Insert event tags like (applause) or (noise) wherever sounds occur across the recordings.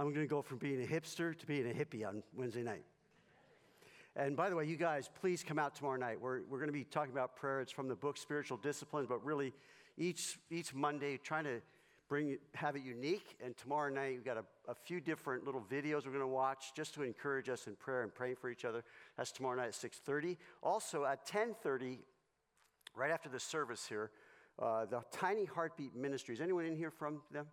I'm going to go from being a hipster to being a hippie on Wednesday night. And by the way, you guys, please come out tomorrow night. We're, we're going to be talking about prayer. It's from the book Spiritual Disciplines, but really each, each Monday, trying to bring have it unique. And tomorrow night, we've got a, a few different little videos we're going to watch just to encourage us in prayer and praying for each other. That's tomorrow night at 6.30. Also at 10.30, right after the service here, uh, the Tiny Heartbeat Ministries. Anyone in here from them?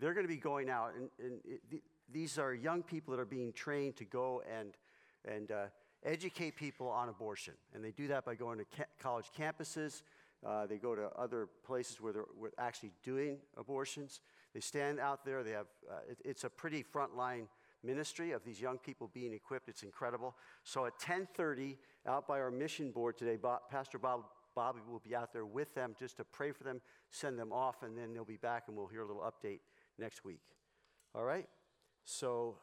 They're going to be going out, and, and it, these are young people that are being trained to go and, and uh, educate people on abortion. And they do that by going to ca- college campuses. Uh, they go to other places where they're actually doing abortions. They stand out there. They have, uh, it, it's a pretty frontline ministry of these young people being equipped. It's incredible. So at 10:30, out by our mission board today, Bob, Pastor Bob Bobby will be out there with them just to pray for them, send them off, and then they'll be back and we'll hear a little update next week. All right? So,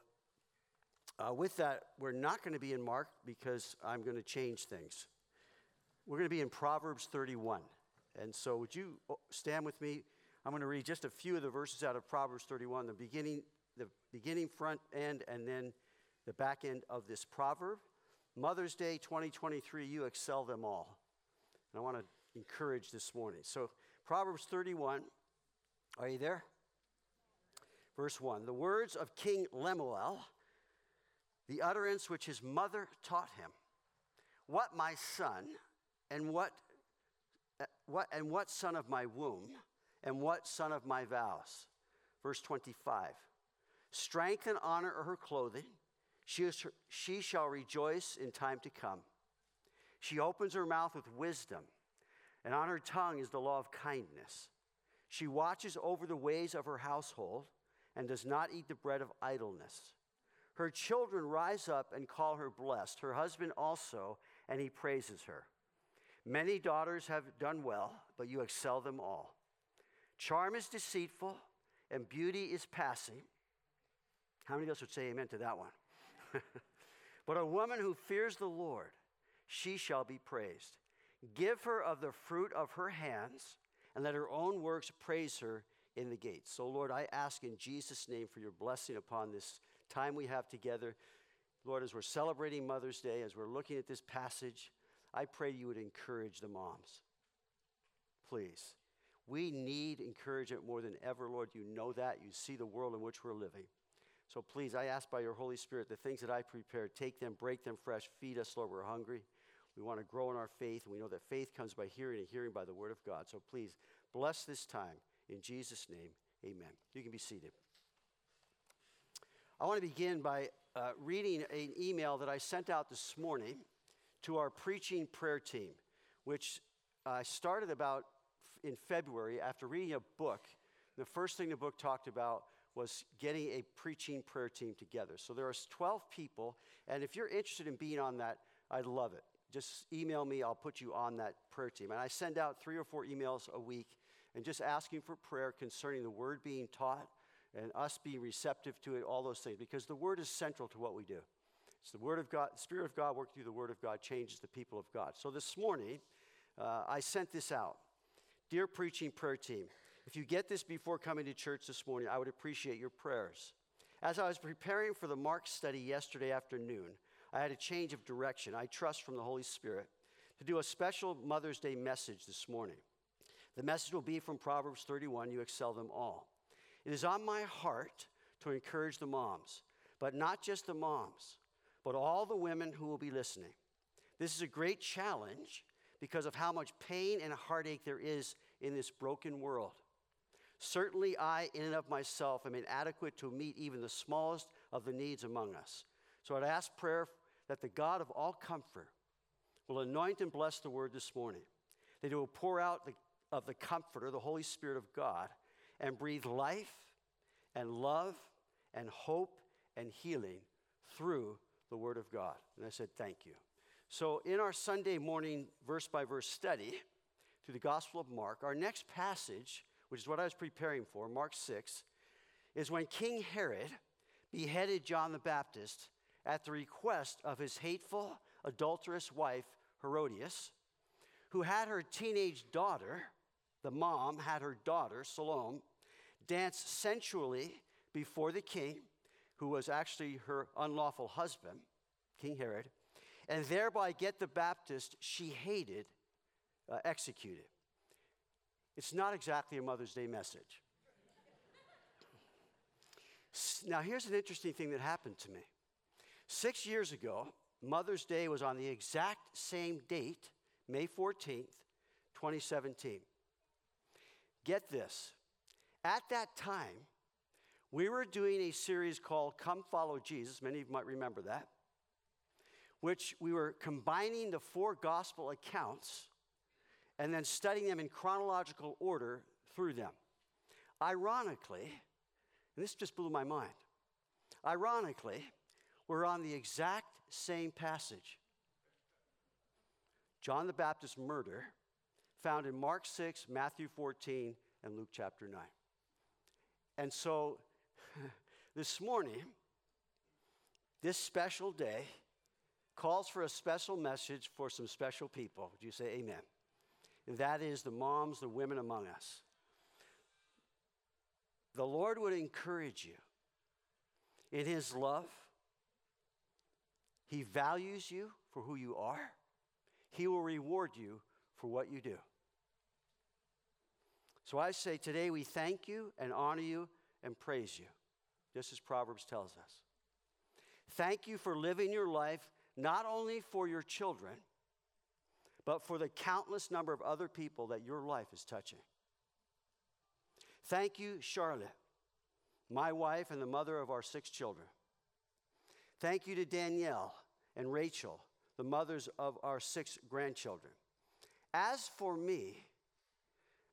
uh, with that, we're not going to be in Mark because I'm going to change things. We're going to be in Proverbs 31. And so, would you oh, stand with me? I'm going to read just a few of the verses out of Proverbs 31, the beginning, the beginning front end, and then the back end of this proverb. Mother's Day 2023, you excel them all. And I want to encourage this morning. So, Proverbs 31, are you there? Verse 1 The words of King Lemuel, the utterance which his mother taught him. What my son, and what, uh, what, and what son of my womb, and what son of my vows. Verse 25 Strength and honor are her clothing. She, is, she shall rejoice in time to come. She opens her mouth with wisdom, and on her tongue is the law of kindness. She watches over the ways of her household and does not eat the bread of idleness. Her children rise up and call her blessed, her husband also, and he praises her. Many daughters have done well, but you excel them all. Charm is deceitful, and beauty is passing. How many of us would say amen to that one? (laughs) but a woman who fears the Lord, she shall be praised. Give her of the fruit of her hands, and let her own works praise her in the gates. So, Lord, I ask in Jesus' name for your blessing upon this time we have together. Lord, as we're celebrating Mother's Day, as we're looking at this passage, I pray you would encourage the moms. Please. We need encouragement more than ever, Lord. You know that. You see the world in which we're living. So please, I ask by your Holy Spirit, the things that I prepared, take them, break them fresh, feed us, Lord. We're hungry. We want to grow in our faith, and we know that faith comes by hearing and hearing by the Word of God. So please, bless this time. In Jesus' name, amen. You can be seated. I want to begin by uh, reading an email that I sent out this morning to our preaching prayer team, which I started about in February after reading a book. The first thing the book talked about was getting a preaching prayer team together. So there are 12 people, and if you're interested in being on that, I'd love it. Just email me, I'll put you on that prayer team. And I send out three or four emails a week and just asking for prayer concerning the word being taught and us being receptive to it, all those things, because the word is central to what we do. It's the word of God, the Spirit of God working through the word of God changes the people of God. So this morning, uh, I sent this out. Dear preaching prayer team, if you get this before coming to church this morning, I would appreciate your prayers. As I was preparing for the Mark study yesterday afternoon, I had a change of direction. I trust from the Holy Spirit to do a special Mother's Day message this morning. The message will be from Proverbs 31 You excel them all. It is on my heart to encourage the moms, but not just the moms, but all the women who will be listening. This is a great challenge because of how much pain and heartache there is in this broken world. Certainly, I, in and of myself, am inadequate to meet even the smallest of the needs among us. So I'd ask prayer that the God of all comfort will anoint and bless the word this morning, that it will pour out the of the Comforter, the Holy Spirit of God, and breathe life and love and hope and healing through the Word of God. And I said, Thank you. So, in our Sunday morning verse by verse study through the Gospel of Mark, our next passage, which is what I was preparing for, Mark 6, is when King Herod beheaded John the Baptist at the request of his hateful, adulterous wife, Herodias, who had her teenage daughter the mom had her daughter, Salome, dance sensually before the king, who was actually her unlawful husband, King Herod, and thereby get the Baptist she hated uh, executed. It's not exactly a Mother's Day message. now, here's an interesting thing that happened to me. Six years ago, Mother's Day was on the exact same date, May 14th, 2017. Get this. At that time, we were doing a series called Come Follow Jesus. Many of you might remember that, which we were combining the four gospel accounts and then studying them in chronological order through them. Ironically, and this just blew my mind, ironically, we're on the exact same passage. John the Baptist's murder, found in Mark 6, Matthew 14, and Luke chapter 9. And so (laughs) this morning, this special day calls for a special message for some special people. Would you say amen? And that is the moms, the women among us. The Lord would encourage you in His love he values you for who you are, He will reward you for what you do. So I say today we thank you and honor you and praise you, just as Proverbs tells us. Thank you for living your life not only for your children, but for the countless number of other people that your life is touching. Thank you, Charlotte, my wife and the mother of our six children. Thank you to Danielle and Rachel, the mothers of our six grandchildren. As for me,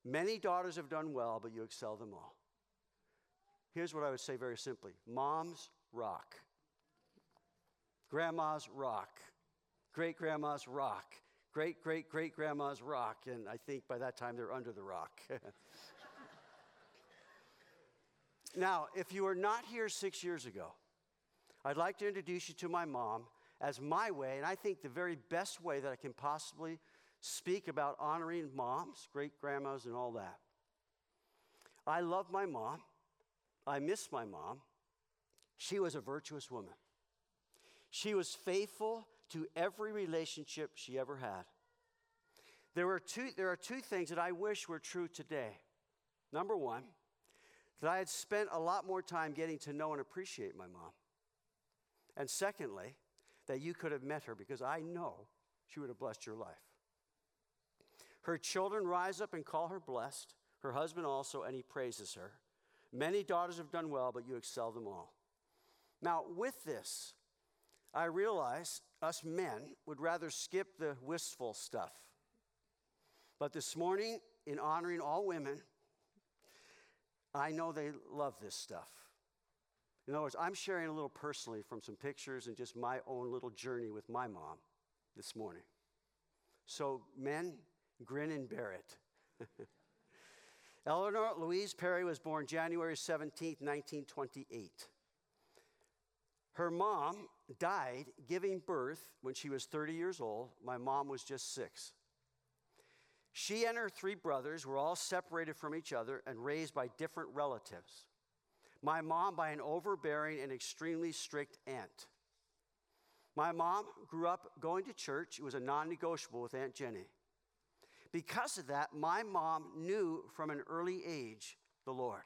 many daughters have done well, but you excel them all. Here's what I would say very simply Moms rock. Grandmas rock. Great grandmas rock. Great great great grandmas rock. And I think by that time they're under the rock. (laughs) now, if you were not here six years ago, I'd like to introduce you to my mom as my way, and I think the very best way that I can possibly speak about honoring moms, great grandmas, and all that. I love my mom. I miss my mom. She was a virtuous woman. She was faithful to every relationship she ever had. There, were two, there are two things that I wish were true today. Number one, that I had spent a lot more time getting to know and appreciate my mom. And secondly, that you could have met her because I know she would have blessed your life. Her children rise up and call her blessed, her husband also, and he praises her. Many daughters have done well, but you excel them all. Now, with this, I realize us men would rather skip the wistful stuff. But this morning, in honoring all women, I know they love this stuff. In other words, I'm sharing a little personally from some pictures and just my own little journey with my mom this morning. So, men, grin and bear it. (laughs) Eleanor Louise Perry was born January 17, 1928. Her mom died giving birth when she was 30 years old. My mom was just six. She and her three brothers were all separated from each other and raised by different relatives my mom by an overbearing and extremely strict aunt. My mom grew up going to church. It was a non negotiable with Aunt Jenny. Because of that, my mom knew from an early age the Lord.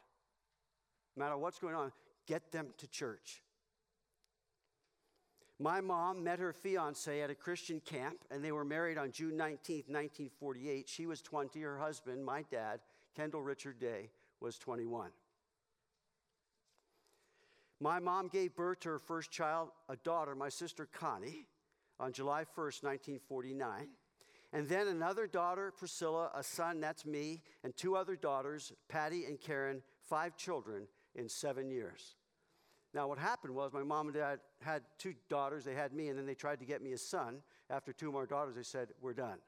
No matter what's going on, get them to church. My mom met her fiance at a Christian camp, and they were married on June 19, 1948. She was 20. Her husband, my dad, Kendall Richard Day, was 21. My mom gave birth to her first child, a daughter, my sister Connie, on July 1, 1949. And then another daughter, Priscilla, a son, that's me, and two other daughters, Patty and Karen, five children in seven years. Now, what happened was my mom and dad had two daughters, they had me, and then they tried to get me a son. After two more daughters, they said, We're done.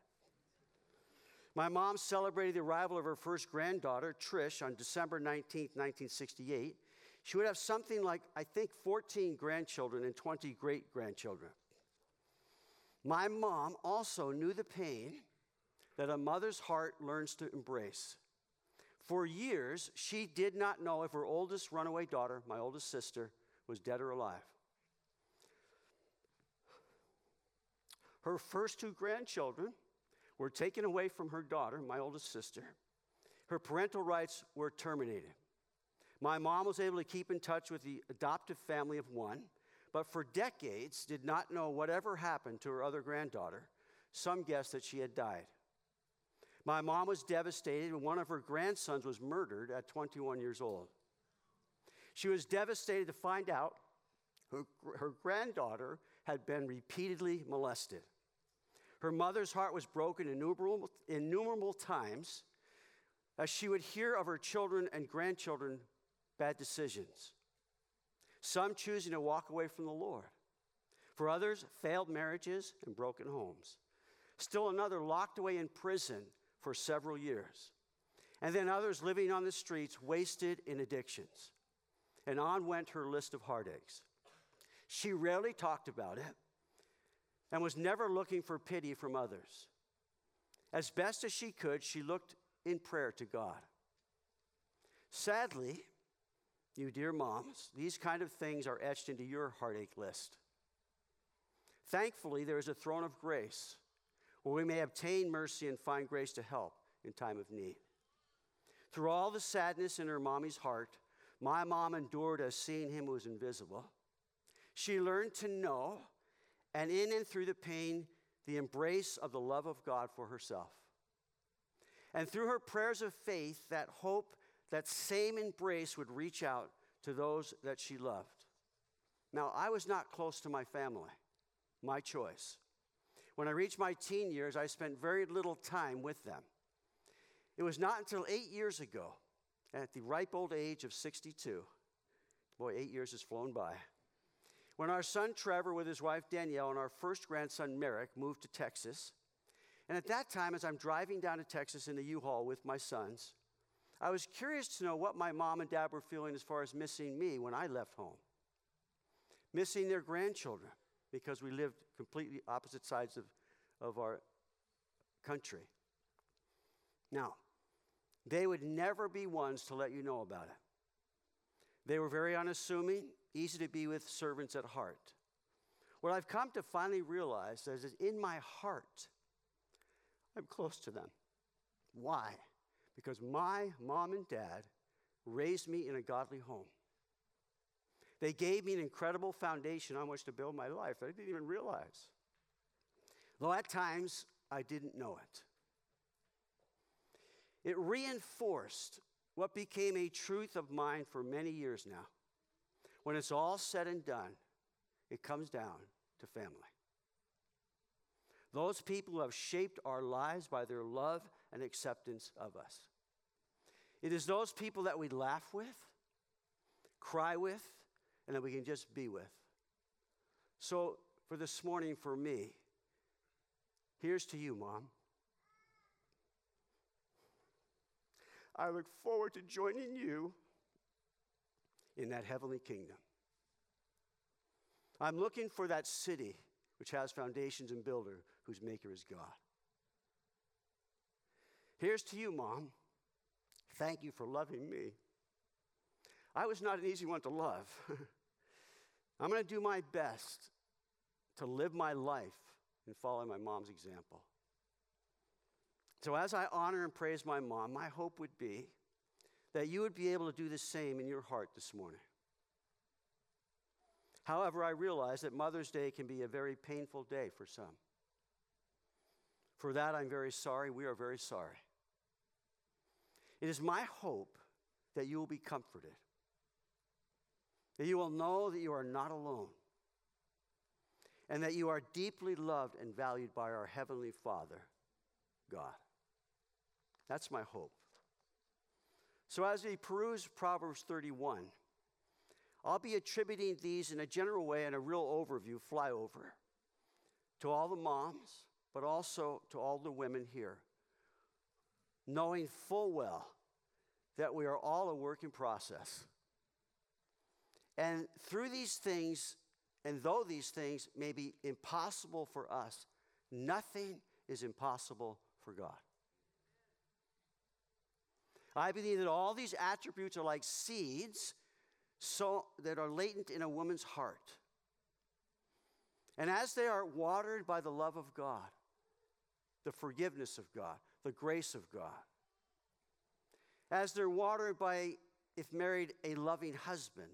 My mom celebrated the arrival of her first granddaughter, Trish, on December 19, 1968. She would have something like, I think, 14 grandchildren and 20 great grandchildren. My mom also knew the pain that a mother's heart learns to embrace. For years, she did not know if her oldest runaway daughter, my oldest sister, was dead or alive. Her first two grandchildren were taken away from her daughter, my oldest sister. Her parental rights were terminated. My mom was able to keep in touch with the adoptive family of one, but for decades did not know whatever happened to her other granddaughter. Some guessed that she had died. My mom was devastated when one of her grandsons was murdered at 21 years old. She was devastated to find out her, her granddaughter had been repeatedly molested. Her mother's heart was broken innumerable, innumerable times as she would hear of her children and grandchildren bad decisions. Some choosing to walk away from the Lord. For others, failed marriages and broken homes. Still another locked away in prison for several years. And then others living on the streets, wasted in addictions. And on went her list of heartaches. She rarely talked about it and was never looking for pity from others. As best as she could, she looked in prayer to God. Sadly, you dear moms, these kind of things are etched into your heartache list. Thankfully, there is a throne of grace where we may obtain mercy and find grace to help in time of need. Through all the sadness in her mommy's heart, my mom endured as seeing him was invisible. She learned to know, and in and through the pain, the embrace of the love of God for herself. And through her prayers of faith, that hope, that same embrace would reach out to those that she loved. Now, I was not close to my family, my choice. When I reached my teen years, I spent very little time with them. It was not until eight years ago, at the ripe old age of 62, boy, eight years has flown by, when our son Trevor, with his wife Danielle, and our first grandson Merrick moved to Texas. And at that time, as I'm driving down to Texas in the U Haul with my sons, I was curious to know what my mom and dad were feeling as far as missing me when I left home, missing their grandchildren because we lived completely opposite sides of, of our country. Now, they would never be ones to let you know about it. They were very unassuming, easy to be with servants at heart. What I've come to finally realize is that in my heart, I'm close to them. Why? Because my mom and dad raised me in a godly home. They gave me an incredible foundation on which to build my life that I didn't even realize. Though at times I didn't know it. It reinforced what became a truth of mine for many years now. When it's all said and done, it comes down to family. Those people who have shaped our lives by their love and acceptance of us. It is those people that we laugh with, cry with, and that we can just be with. So, for this morning, for me, here's to you, Mom. I look forward to joining you in that heavenly kingdom. I'm looking for that city which has foundations and builder whose maker is God. Here's to you, Mom. Thank you for loving me. I was not an easy one to love. (laughs) I'm going to do my best to live my life and follow my mom's example. So, as I honor and praise my mom, my hope would be that you would be able to do the same in your heart this morning. However, I realize that Mother's Day can be a very painful day for some. For that, I'm very sorry. We are very sorry. It is my hope that you will be comforted that you will know that you are not alone, and that you are deeply loved and valued by our Heavenly Father, God. That's my hope. So, as we peruse Proverbs 31, I'll be attributing these in a general way and a real overview, flyover, to all the moms, but also to all the women here, knowing full well that we are all a work in process. And through these things, and though these things may be impossible for us, nothing is impossible for God. I believe that all these attributes are like seeds so, that are latent in a woman's heart. And as they are watered by the love of God, the forgiveness of God, the grace of God, as they're watered by, if married, a loving husband,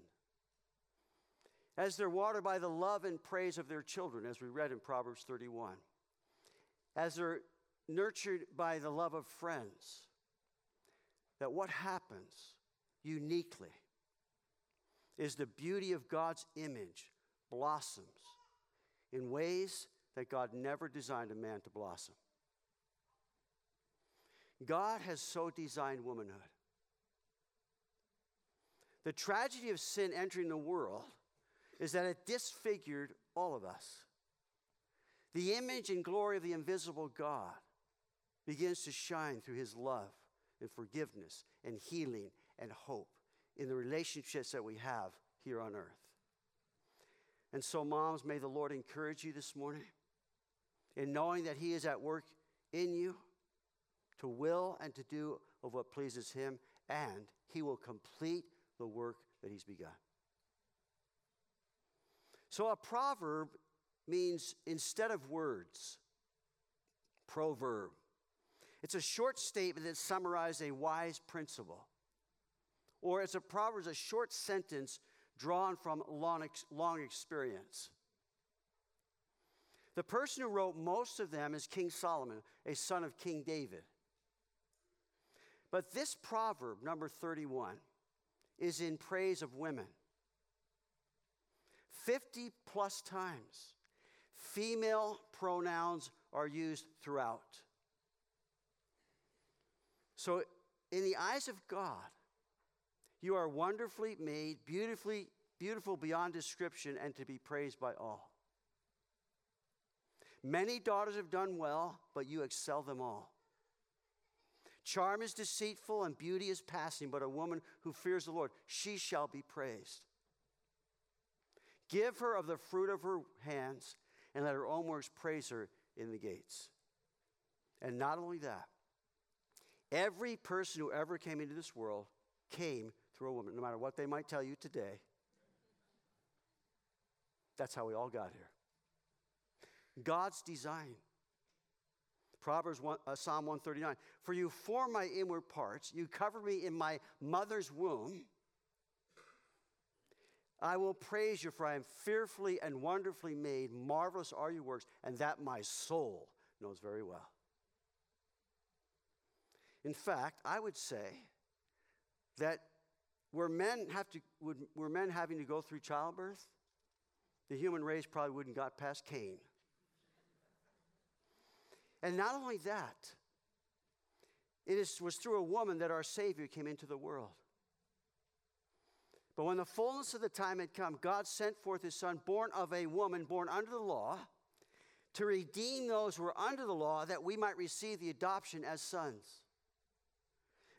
as they're watered by the love and praise of their children, as we read in Proverbs 31, as they're nurtured by the love of friends, that what happens uniquely is the beauty of God's image blossoms in ways that God never designed a man to blossom. God has so designed womanhood. The tragedy of sin entering the world is that it disfigured all of us. The image and glory of the invisible God begins to shine through his love and forgiveness and healing and hope in the relationships that we have here on earth. And so, moms, may the Lord encourage you this morning in knowing that He is at work in you to will and to do of what pleases Him, and He will complete the work that He's begun. So, a proverb means instead of words, proverb. It's a short statement that summarizes a wise principle. Or it's a proverb, a short sentence drawn from long, ex- long experience. The person who wrote most of them is King Solomon, a son of King David. But this proverb, number 31, is in praise of women. 50 plus times, female pronouns are used throughout. So, in the eyes of God, you are wonderfully made, beautifully, beautiful beyond description, and to be praised by all. Many daughters have done well, but you excel them all. Charm is deceitful and beauty is passing, but a woman who fears the Lord, she shall be praised. Give her of the fruit of her hands, and let her own works praise her in the gates. And not only that, every person who ever came into this world came through a woman, no matter what they might tell you today. That's how we all got here. God's design. Proverbs 1, uh, Psalm 139 For you form my inward parts, you cover me in my mother's womb. I will praise you, for I am fearfully and wonderfully made. Marvelous are your works, and that my soul knows very well. In fact, I would say that were men, have to, would, were men having to go through childbirth, the human race probably wouldn't got past Cain. And not only that, it is, was through a woman that our Savior came into the world. But when the fullness of the time had come, God sent forth his Son, born of a woman, born under the law, to redeem those who were under the law, that we might receive the adoption as sons.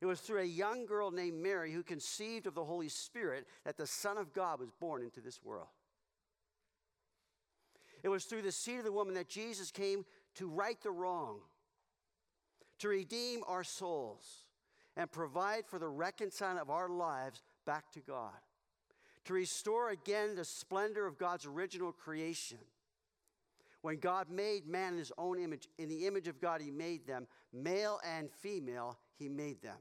It was through a young girl named Mary who conceived of the Holy Spirit that the Son of God was born into this world. It was through the seed of the woman that Jesus came to right the wrong, to redeem our souls, and provide for the reconciling of our lives back to God, to restore again the splendor of God's original creation. When God made man in his own image, in the image of God, he made them, male and female, he made them.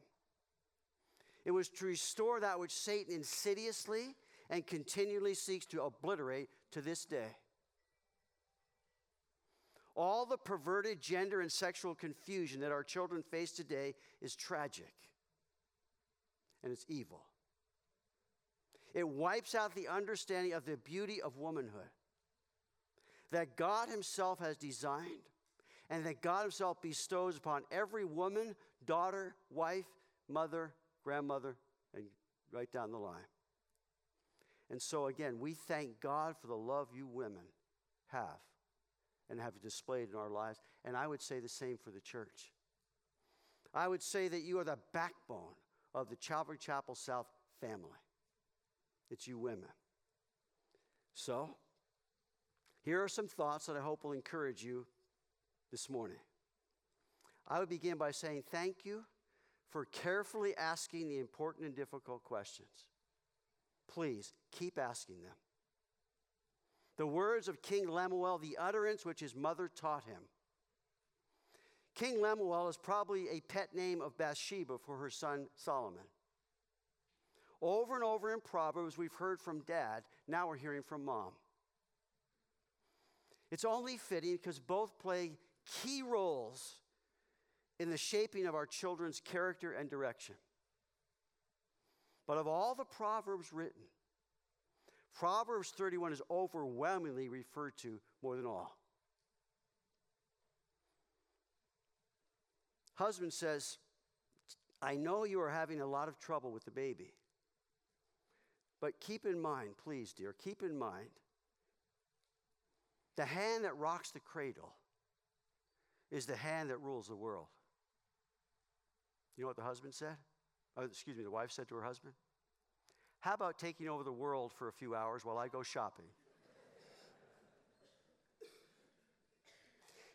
It was to restore that which Satan insidiously and continually seeks to obliterate to this day. All the perverted gender and sexual confusion that our children face today is tragic and it's evil. It wipes out the understanding of the beauty of womanhood that God Himself has designed and that God Himself bestows upon every woman, daughter, wife, mother, grandmother, and right down the line. And so, again, we thank God for the love you women have and have displayed in our lives. And I would say the same for the church. I would say that you are the backbone of the Calvary Chapel South family. It's you women. So, here are some thoughts that I hope will encourage you this morning. I would begin by saying thank you for carefully asking the important and difficult questions. Please keep asking them. The words of King Lemuel, the utterance which his mother taught him. King Lemuel is probably a pet name of Bathsheba for her son Solomon. Over and over in Proverbs, we've heard from dad, now we're hearing from mom. It's only fitting because both play key roles in the shaping of our children's character and direction. But of all the Proverbs written, Proverbs 31 is overwhelmingly referred to more than all. Husband says, I know you are having a lot of trouble with the baby. But keep in mind, please, dear, keep in mind the hand that rocks the cradle is the hand that rules the world. You know what the husband said? Oh, excuse me, the wife said to her husband? How about taking over the world for a few hours while I go shopping?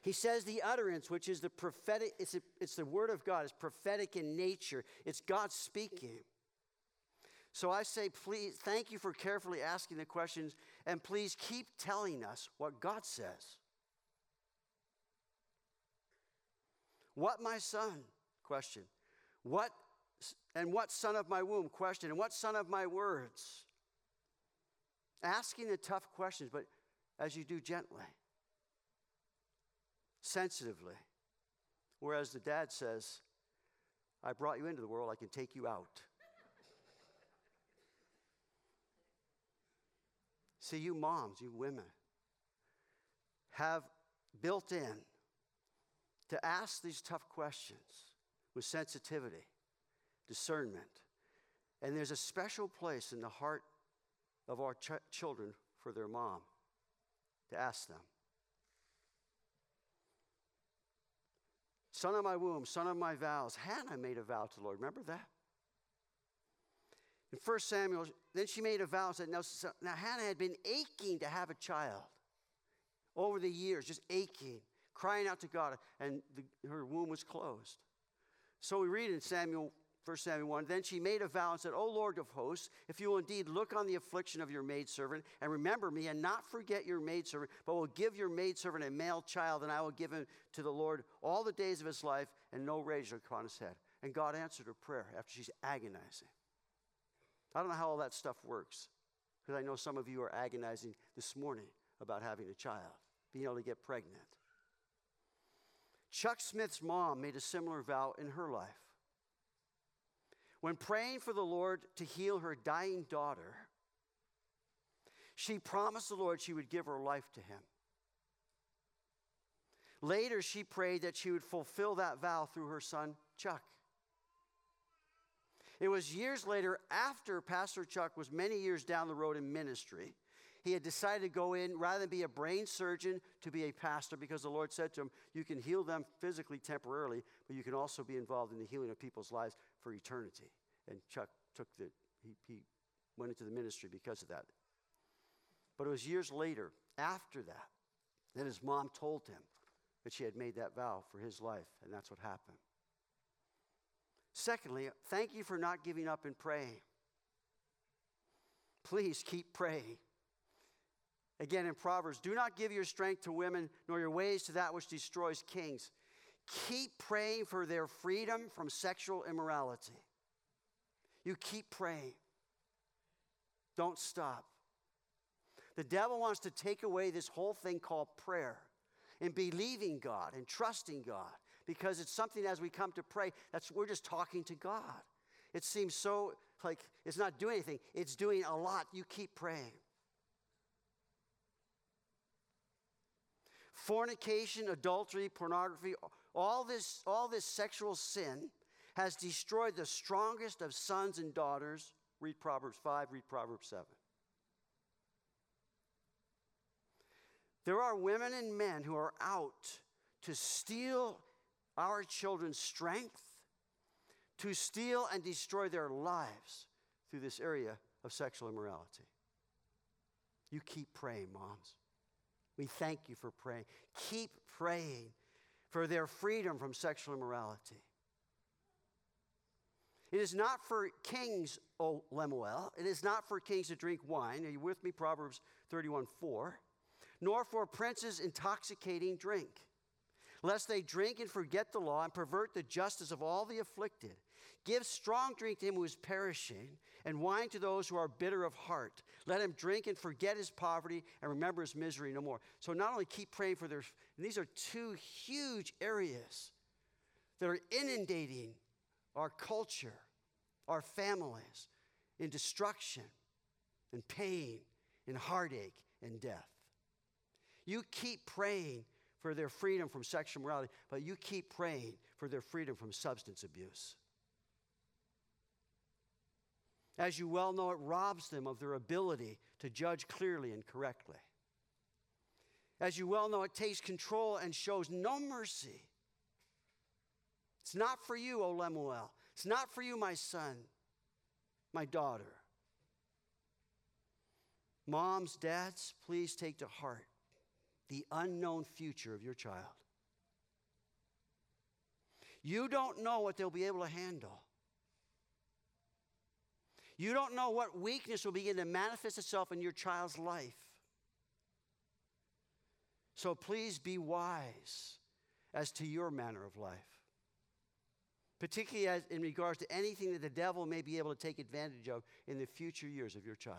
he says the utterance, which is the prophetic, it's, a, it's the word of God, it's prophetic in nature, it's God speaking. So I say, please, thank you for carefully asking the questions, and please keep telling us what God says. What, my son? Question. What, and what son of my womb? Question. And what son of my words? Asking the tough questions, but as you do gently, sensitively. Whereas the dad says, I brought you into the world, I can take you out. (laughs) See, you moms, you women, have built in to ask these tough questions with sensitivity, discernment. And there's a special place in the heart of our ch- children for their mom to ask them. Son of my womb, son of my vows. Hannah made a vow to the Lord. Remember that? In 1 Samuel, then she made a vow and said, now, now Hannah had been aching to have a child over the years, just aching, crying out to God, and the, her womb was closed. So we read in Samuel, 1 Samuel 1, then she made a vow and said, O Lord of hosts, if you will indeed look on the affliction of your maidservant and remember me and not forget your maidservant, but will give your maidservant a male child, and I will give him to the Lord all the days of his life, and no rage shall come on his head. And God answered her prayer after she's agonizing. I don't know how all that stuff works because I know some of you are agonizing this morning about having a child, being able to get pregnant. Chuck Smith's mom made a similar vow in her life. When praying for the Lord to heal her dying daughter, she promised the Lord she would give her life to him. Later, she prayed that she would fulfill that vow through her son, Chuck. It was years later, after Pastor Chuck was many years down the road in ministry, he had decided to go in rather than be a brain surgeon to be a pastor because the Lord said to him, You can heal them physically temporarily, but you can also be involved in the healing of people's lives for eternity. And Chuck took the, he, he went into the ministry because of that. But it was years later, after that, that his mom told him that she had made that vow for his life, and that's what happened. Secondly, thank you for not giving up and praying. Please keep praying. Again, in Proverbs, do not give your strength to women, nor your ways to that which destroys kings. Keep praying for their freedom from sexual immorality. You keep praying. Don't stop. The devil wants to take away this whole thing called prayer and believing God and trusting God because it's something as we come to pray, that's we're just talking to God. It seems so like it's not doing anything, it's doing a lot. You keep praying. Fornication, adultery, pornography, all this, all this sexual sin has destroyed the strongest of sons and daughters. Read Proverbs 5, read Proverbs 7. There are women and men who are out to steal our children's strength to steal and destroy their lives through this area of sexual immorality. You keep praying, moms. We thank you for praying. Keep praying for their freedom from sexual immorality. It is not for kings, O Lemuel. It is not for kings to drink wine. Are you with me? Proverbs 31 4. Nor for princes intoxicating drink, lest they drink and forget the law and pervert the justice of all the afflicted. Give strong drink to him who is perishing, and wine to those who are bitter of heart. Let him drink and forget his poverty and remember his misery no more. So, not only keep praying for their, these are two huge areas that are inundating our culture, our families in destruction and pain and heartache and death. You keep praying for their freedom from sexual morality, but you keep praying for their freedom from substance abuse. As you well know, it robs them of their ability to judge clearly and correctly. As you well know, it takes control and shows no mercy. It's not for you, O Lemuel. It's not for you, my son, my daughter. Moms, dads, please take to heart the unknown future of your child. You don't know what they'll be able to handle. You don't know what weakness will begin to manifest itself in your child's life. So please be wise as to your manner of life particularly as, in regards to anything that the devil may be able to take advantage of in the future years of your child.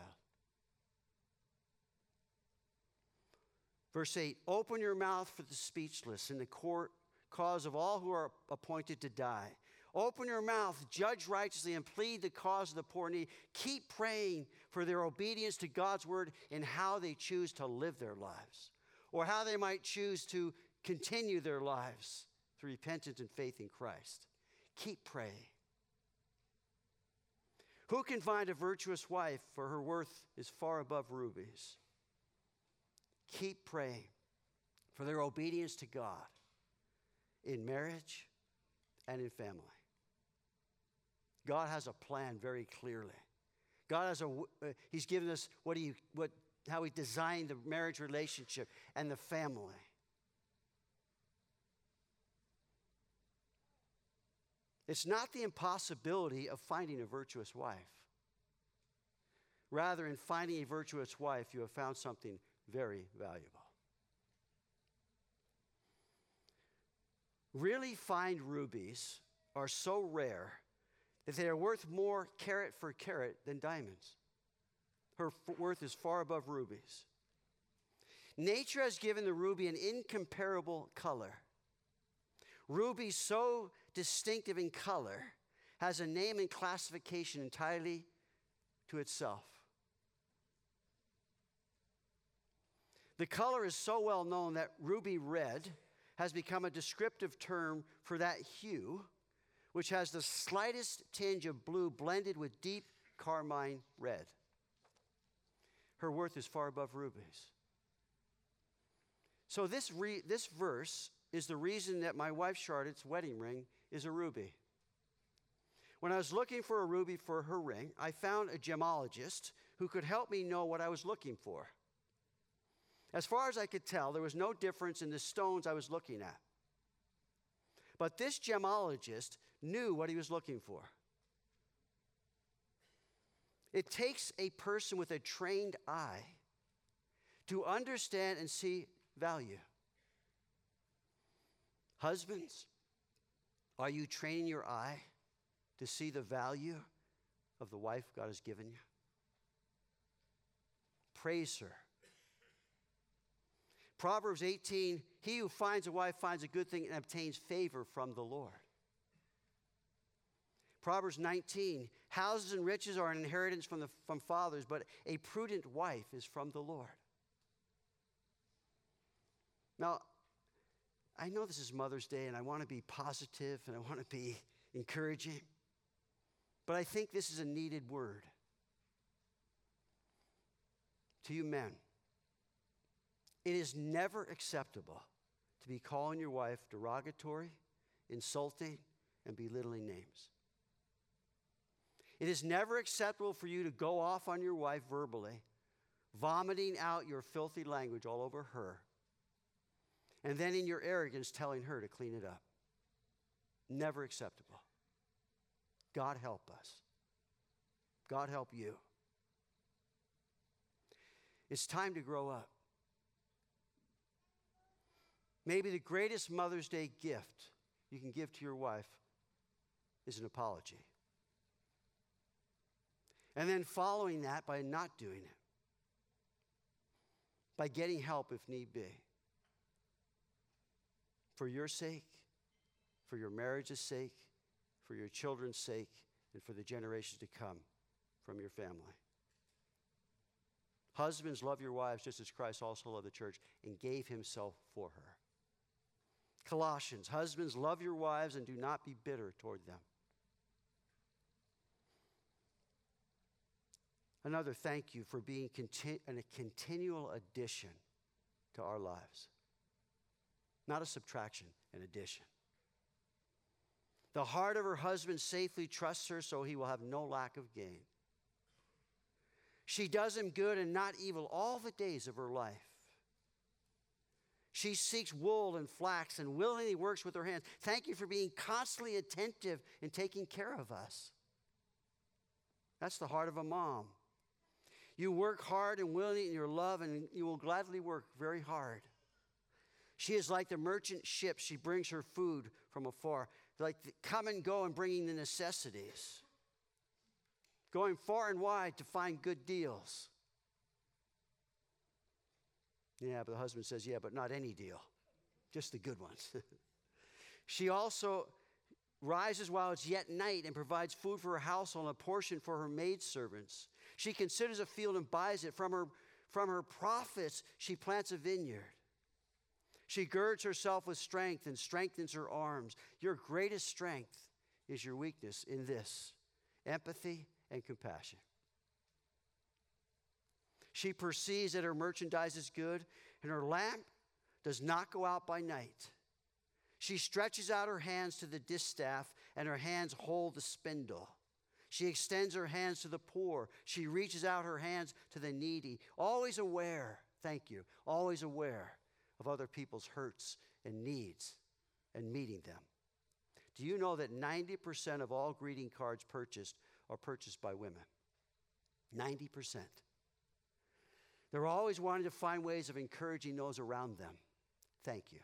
Verse 8 Open your mouth for the speechless in the court cause of all who are appointed to die. Open your mouth, judge righteously, and plead the cause of the poor and needy. Keep praying for their obedience to God's word and how they choose to live their lives, or how they might choose to continue their lives through repentance and faith in Christ. Keep praying. Who can find a virtuous wife, for her worth is far above rubies? Keep praying for their obedience to God in marriage and in family. God has a plan very clearly. God has a, uh, He's given us what He, what, how He designed the marriage relationship and the family. It's not the impossibility of finding a virtuous wife. Rather, in finding a virtuous wife, you have found something very valuable. Really fine rubies are so rare that they are worth more carat for carat than diamonds. Her worth is far above rubies. Nature has given the ruby an incomparable color. Ruby so distinctive in color has a name and classification entirely to itself. The color is so well known that ruby red has become a descriptive term for that hue, which has the slightest tinge of blue blended with deep carmine red. Her worth is far above rubies. So, this, re- this verse is the reason that my wife Charlotte's wedding ring is a ruby. When I was looking for a ruby for her ring, I found a gemologist who could help me know what I was looking for. As far as I could tell, there was no difference in the stones I was looking at. But this gemologist knew what he was looking for. It takes a person with a trained eye to understand and see value. Husbands, are you training your eye to see the value of the wife God has given you? Praise her. Proverbs 18 He who finds a wife finds a good thing and obtains favor from the Lord. Proverbs 19 Houses and riches are an inheritance from, the, from fathers, but a prudent wife is from the Lord. Now, I know this is Mother's Day and I want to be positive and I want to be encouraging, but I think this is a needed word. To you men, it is never acceptable to be calling your wife derogatory, insulting, and belittling names. It is never acceptable for you to go off on your wife verbally, vomiting out your filthy language all over her and then in your arrogance telling her to clean it up. Never acceptable. God help us. God help you. It's time to grow up. Maybe the greatest Mother's Day gift you can give to your wife is an apology. And then following that by not doing it, by getting help if need be. For your sake, for your marriage's sake, for your children's sake, and for the generations to come from your family. Husbands, love your wives just as Christ also loved the church and gave himself for her. Colossians, husbands, love your wives and do not be bitter toward them. Another thank you for being conti- a continual addition to our lives. Not a subtraction, an addition. The heart of her husband safely trusts her so he will have no lack of gain. She does him good and not evil all the days of her life. She seeks wool and flax and willingly works with her hands. Thank you for being constantly attentive and taking care of us. That's the heart of a mom. You work hard and willingly in your love, and you will gladly work very hard. She is like the merchant ship. She brings her food from afar, like come and go and bringing the necessities, going far and wide to find good deals. Yeah, but the husband says, Yeah, but not any deal, just the good ones. (laughs) she also rises while it's yet night and provides food for her household and a portion for her maidservants. She considers a field and buys it. From her, from her profits, she plants a vineyard. She girds herself with strength and strengthens her arms. Your greatest strength is your weakness in this empathy and compassion. She perceives that her merchandise is good and her lamp does not go out by night. She stretches out her hands to the distaff, and her hands hold the spindle. She extends her hands to the poor. She reaches out her hands to the needy, always aware, thank you, always aware of other people's hurts and needs and meeting them. Do you know that 90% of all greeting cards purchased are purchased by women? 90%. They're always wanting to find ways of encouraging those around them. Thank you.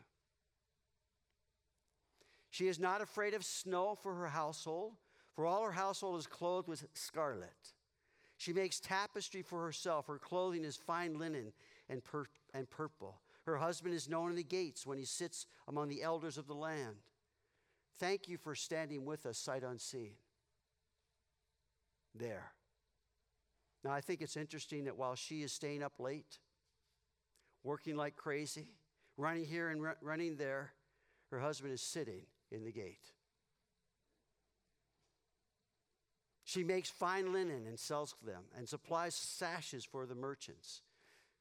She is not afraid of snow for her household, for all her household is clothed with scarlet. She makes tapestry for herself. Her clothing is fine linen and, pur- and purple. Her husband is known in the gates when he sits among the elders of the land. Thank you for standing with us sight unseen. There. Now, I think it's interesting that while she is staying up late, working like crazy, running here and running there, her husband is sitting in the gate. She makes fine linen and sells them and supplies sashes for the merchants.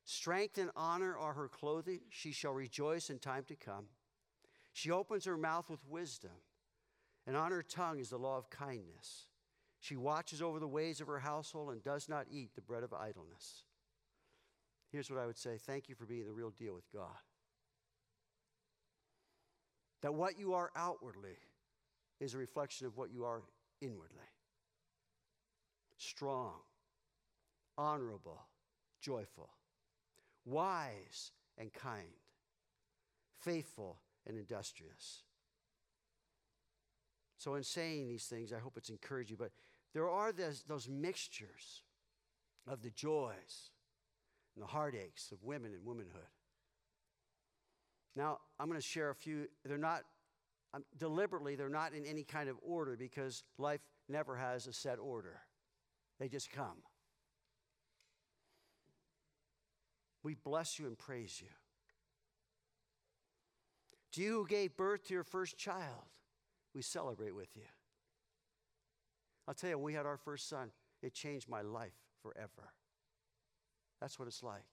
Strength and honor are her clothing. She shall rejoice in time to come. She opens her mouth with wisdom, and on her tongue is the law of kindness. She watches over the ways of her household and does not eat the bread of idleness. Here's what I would say thank you for being the real deal with God. That what you are outwardly is a reflection of what you are inwardly strong, honorable, joyful, wise and kind, faithful and industrious. So, in saying these things, I hope it's encouraged you, but there are those, those mixtures of the joys and the heartaches of women and womanhood. Now, I'm going to share a few. They're not, um, deliberately, they're not in any kind of order because life never has a set order, they just come. We bless you and praise you. To you who gave birth to your first child, we celebrate with you. I'll tell you, we had our first son, it changed my life forever. That's what it's like.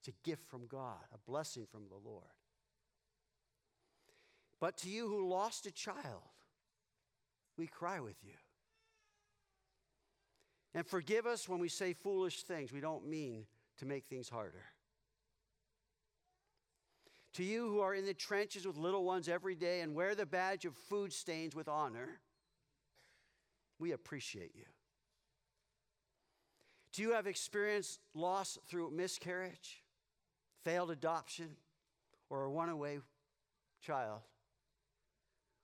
It's a gift from God, a blessing from the Lord. But to you who lost a child, we cry with you. And forgive us when we say foolish things. We don't mean to make things harder. To you who are in the trenches with little ones every day and wear the badge of food stains with honor, We appreciate you. Do you have experienced loss through miscarriage, failed adoption, or a runaway child?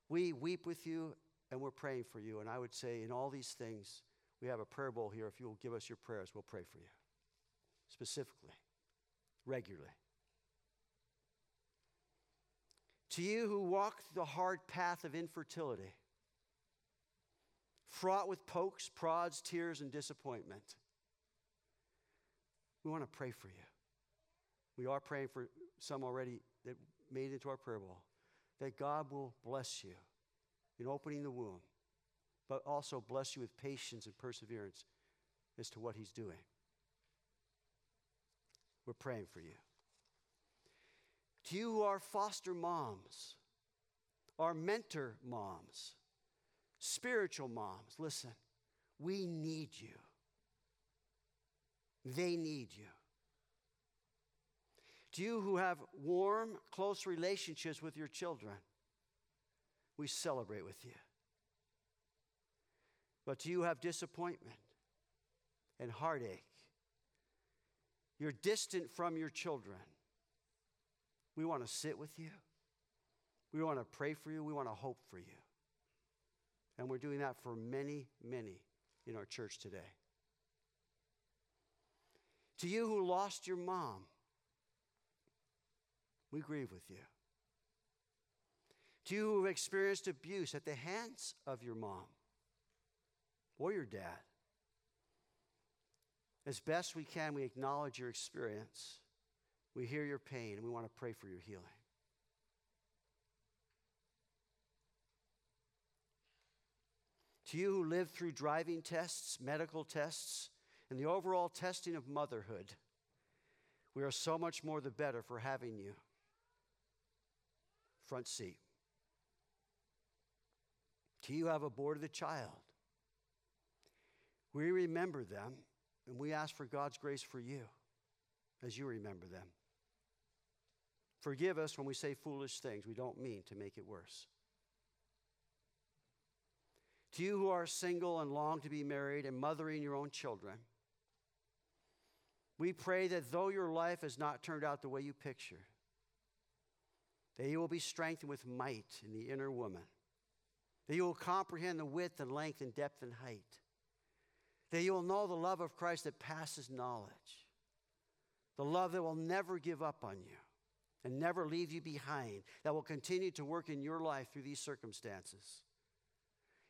We weep with you and we're praying for you. And I would say, in all these things, we have a prayer bowl here. If you will give us your prayers, we'll pray for you specifically, regularly. To you who walk the hard path of infertility, fraught with pokes, prods, tears, and disappointment, we want to pray for you. We are praying for some already that made it into our prayer bowl, that God will bless you in opening the womb, but also bless you with patience and perseverance as to what He's doing. We're praying for you. To you who are foster moms, our mentor moms, spiritual moms, listen, we need you. They need you. To you who have warm, close relationships with your children, we celebrate with you. But you have disappointment and heartache, you're distant from your children. We want to sit with you. We want to pray for you. We want to hope for you. And we're doing that for many, many in our church today. To you who lost your mom, we grieve with you. To you who have experienced abuse at the hands of your mom or your dad, as best we can, we acknowledge your experience. We hear your pain, and we want to pray for your healing. To you who lived through driving tests, medical tests, and the overall testing of motherhood, we are so much more the better for having you front seat. To you have aborted the child. We remember them and we ask for God's grace for you as you remember them. Forgive us when we say foolish things. We don't mean to make it worse. To you who are single and long to be married and mothering your own children, we pray that though your life has not turned out the way you picture, that you will be strengthened with might in the inner woman, that you will comprehend the width and length and depth and height, that you will know the love of Christ that passes knowledge, the love that will never give up on you and never leave you behind, that will continue to work in your life through these circumstances.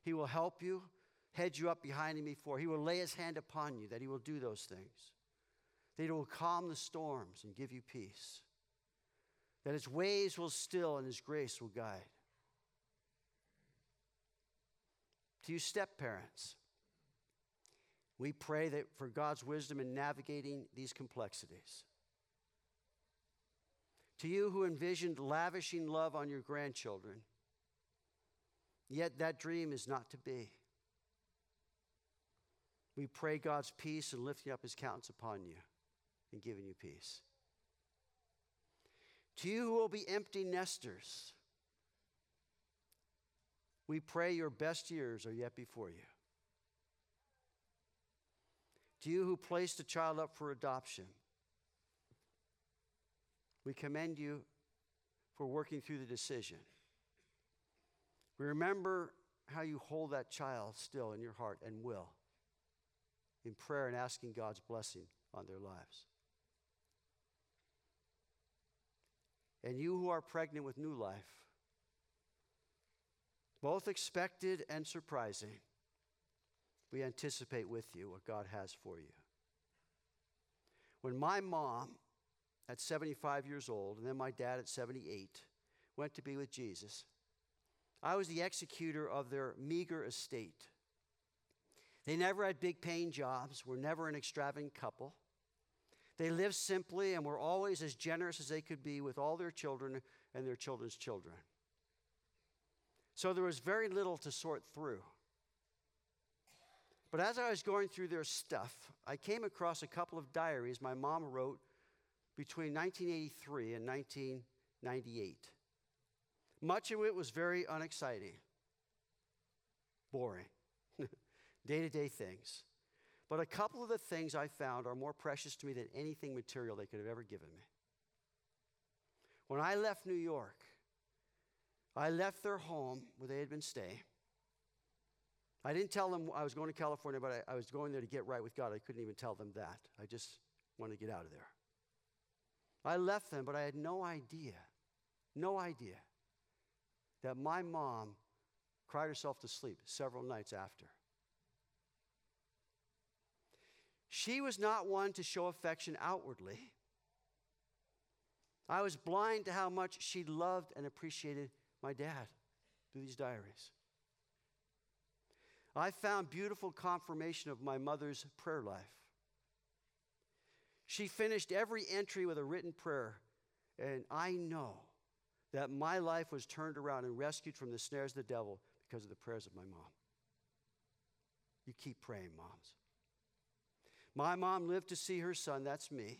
He will help you, head you up behind him before. He will lay his hand upon you, that he will do those things that He will calm the storms and give you peace, that His ways will still and His grace will guide. To you, step parents, we pray that for God's wisdom in navigating these complexities. To you who envisioned lavishing love on your grandchildren, yet that dream is not to be. We pray God's peace and lifting up his countenance upon you and giving you peace. To you who will be empty nesters, we pray your best years are yet before you. To you who placed a child up for adoption, we commend you for working through the decision. We remember how you hold that child still in your heart and will in prayer and asking God's blessing on their lives. and you who are pregnant with new life, both expected and surprising, we anticipate with you what God has for you. When my mom, at 75 years old, and then my dad at 78, went to be with Jesus, I was the executor of their meager estate. They never had big paying jobs, were never an extravagant couple. They lived simply and were always as generous as they could be with all their children and their children's children. So there was very little to sort through. But as I was going through their stuff, I came across a couple of diaries my mom wrote between 1983 and 1998. Much of it was very unexciting, boring. day to day things. But a couple of the things I found are more precious to me than anything material they could have ever given me. When I left New York, I left their home where they had been staying. I didn't tell them I was going to California, but I, I, was going there to get right with God. I couldn't even tell them that. I just wanted to get out of there. I left them, but I had no idea, no idea that my mom cried herself to sleep several nights after. She was not one to show affection outwardly. I was blind to how much she loved and appreciated my dad through these diaries. I found beautiful confirmation of my mother's prayer life. She finished every entry with a written prayer, and I know that my life was turned around and rescued from the snares of the devil because of the prayers of my mom. You keep praying, moms. My mom lived to see her son, that's me,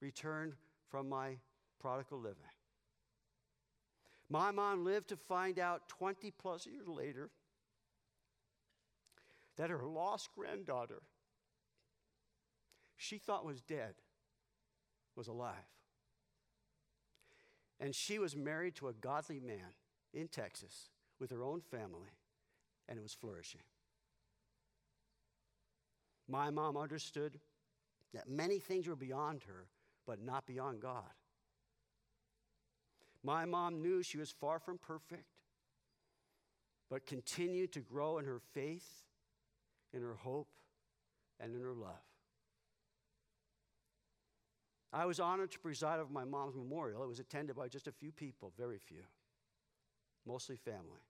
return from my prodigal living. My mom lived to find out 20 plus years later that her lost granddaughter, she thought was dead, was alive. And she was married to a godly man in Texas with her own family, and it was flourishing. My mom understood that many things were beyond her, but not beyond God. My mom knew she was far from perfect, but continued to grow in her faith, in her hope, and in her love. I was honored to preside over my mom's memorial. It was attended by just a few people, very few, mostly family.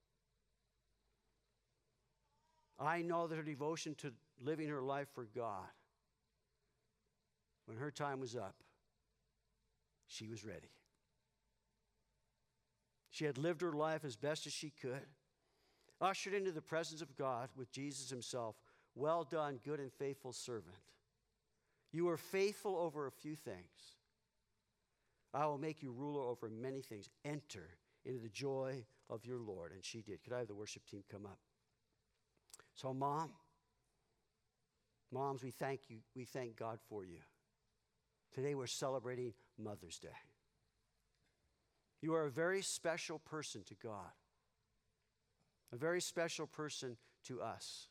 I know that her devotion to living her life for God, when her time was up, she was ready. She had lived her life as best as she could, ushered into the presence of God with Jesus himself. Well done, good and faithful servant. You were faithful over a few things. I will make you ruler over many things. Enter into the joy of your Lord. And she did. Could I have the worship team come up? So, mom, moms, we thank you. We thank God for you. Today we're celebrating Mother's Day. You are a very special person to God, a very special person to us.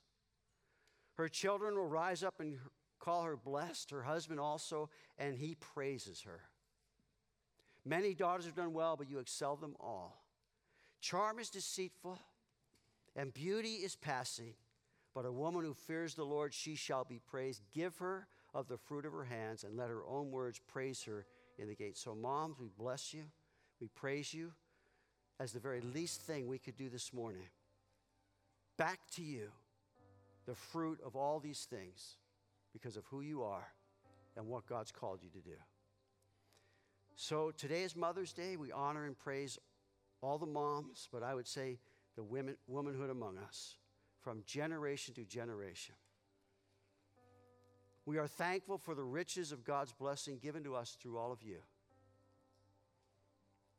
Her children will rise up and call her blessed, her husband also, and he praises her. Many daughters have done well, but you excel them all. Charm is deceitful, and beauty is passing, but a woman who fears the Lord, she shall be praised. Give her of the fruit of her hands, and let her own words praise her in the gate. So, moms, we bless you. We praise you as the very least thing we could do this morning. Back to you, the fruit of all these things because of who you are and what God's called you to do. So today is Mother's Day. We honor and praise all the moms, but I would say the women, womanhood among us from generation to generation. We are thankful for the riches of God's blessing given to us through all of you.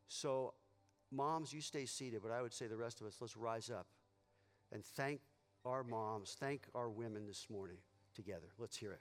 So, moms, you stay seated, but I would say the rest of us, let's rise up and thank our moms, thank our women this morning together. Let's hear it.